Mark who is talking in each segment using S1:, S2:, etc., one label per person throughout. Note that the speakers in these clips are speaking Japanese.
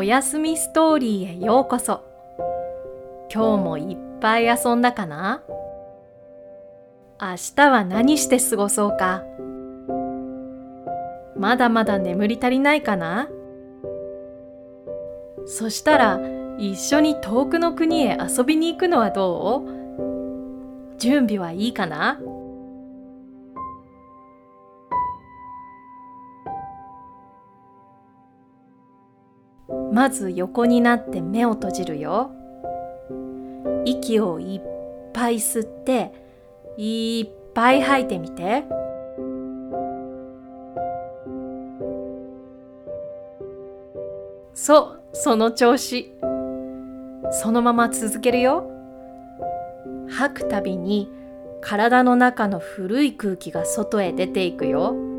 S1: おやすみストーリーへようこそ。今日もいっぱい遊んだかな？明日は何して過ごそうか？まだまだ眠り足りないかな？そしたら一緒に遠くの国へ遊びに行くのはどう？準備はいいかな？まず横になって目を閉じるよ。息をいっぱい吸っていっぱい吐いてみて。そうその調子。そのまま続けるよ。吐くたびに体の中の古い空気が外へ出ていくよ。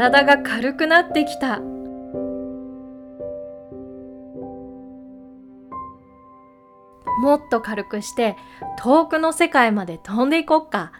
S1: 体が軽くなってきた。もっと軽くして遠くの世界まで飛んでいこっか。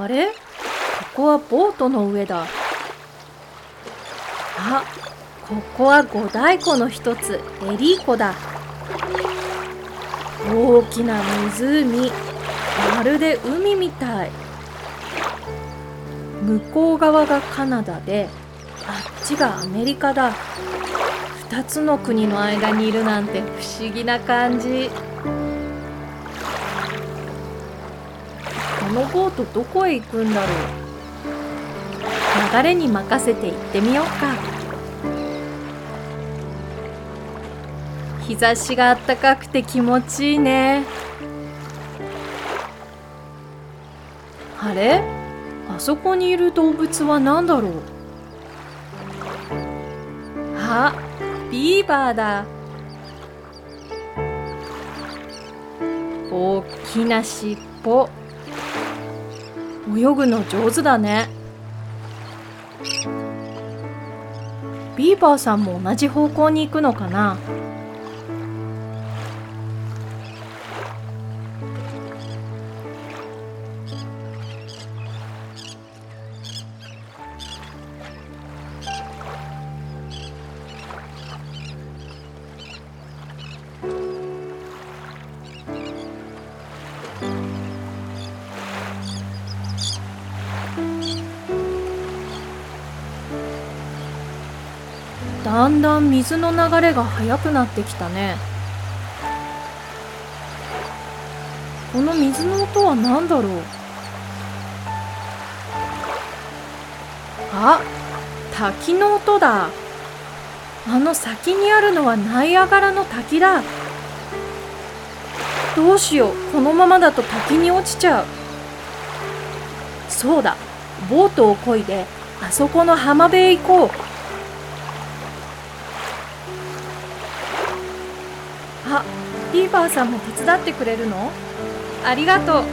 S1: あれ？ここはボートの上だ。あここは五大湖の一つ。エリー湖だ。大きな湖。まるで海みたい。向こう側がカナダであっちがアメリカだ。2つの国の間にいるなんて不思議な感じ。のボートどこへ行くんだろう？流れに任せて行ってみようか。日差しがあったかくて気持ちいいね。あれ？あそこにいる動物は何だろう？あビーバーだ。大きな尻尾。泳ぐの上手だね。ビーバーさんも同じ方向に行くのかな？んだん水の流れが速くなってきたね。この水の音は何だろう？あ滝の音だ。あの先にあるのはナイアガラの滝だ。どうしよう。このままだと滝に落ちちゃう。そうだ。ボートを漕いであそこの浜辺へ行こう。さんも手伝ってくれるの？ありがとう。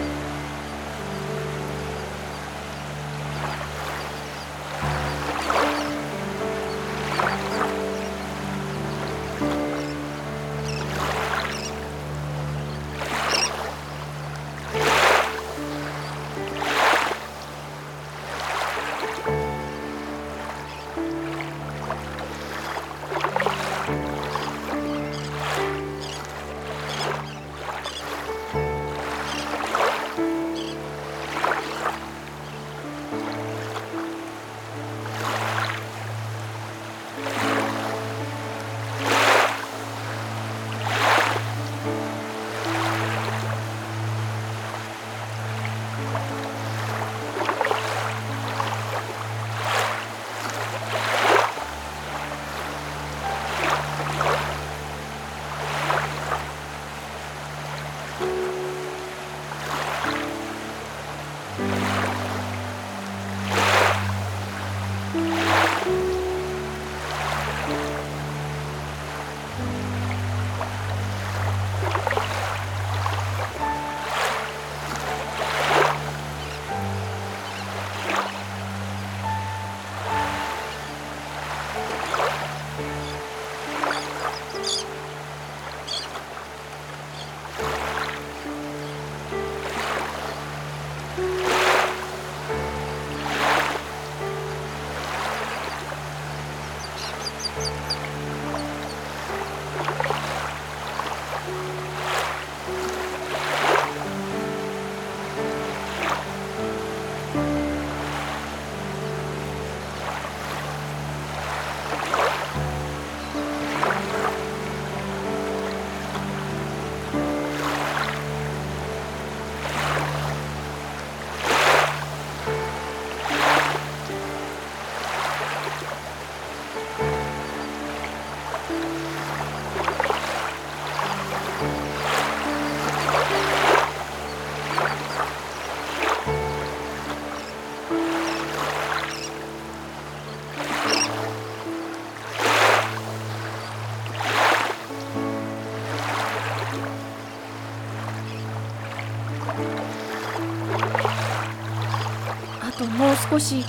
S1: もう少し。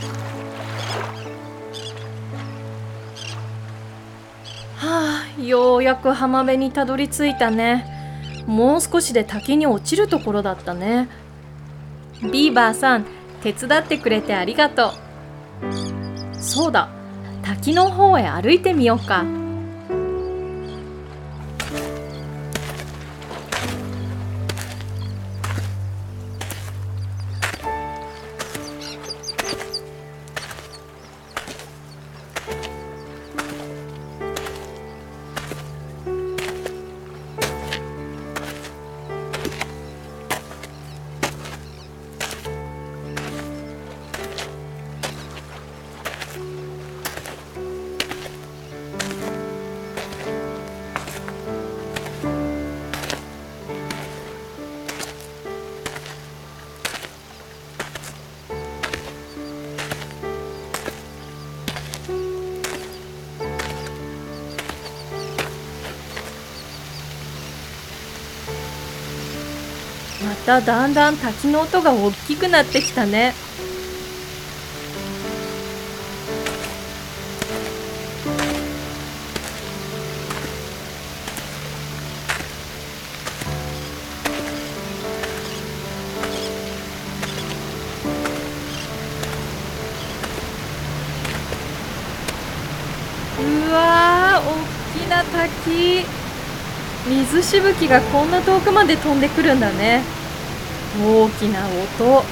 S1: はあようやく浜辺にたどり着いたね。もう少しで滝に落ちるところだったね。ビーバーさん手伝ってくれてありがとう。そうだ滝の方へ歩いてみようか。ただんだん滝の音が大きくなってきたね。うわー大きな滝。水しぶきがこんな遠くまで飛んでくるんだね。大きな音。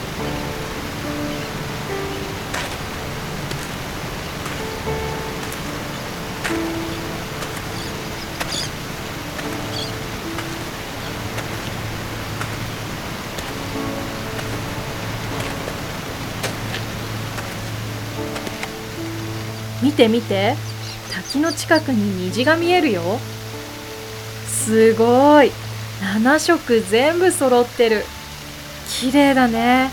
S1: 見て見て。滝の近くに虹が見えるよ。すごい。7色全部揃ってる。綺麗だね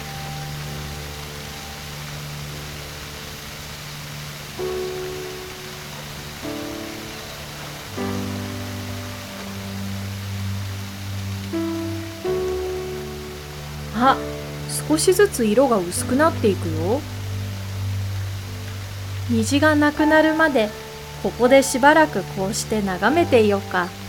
S1: あ少しずつ色が薄くなっていくよ虹がなくなるまでここでしばらくこうして眺めていようか。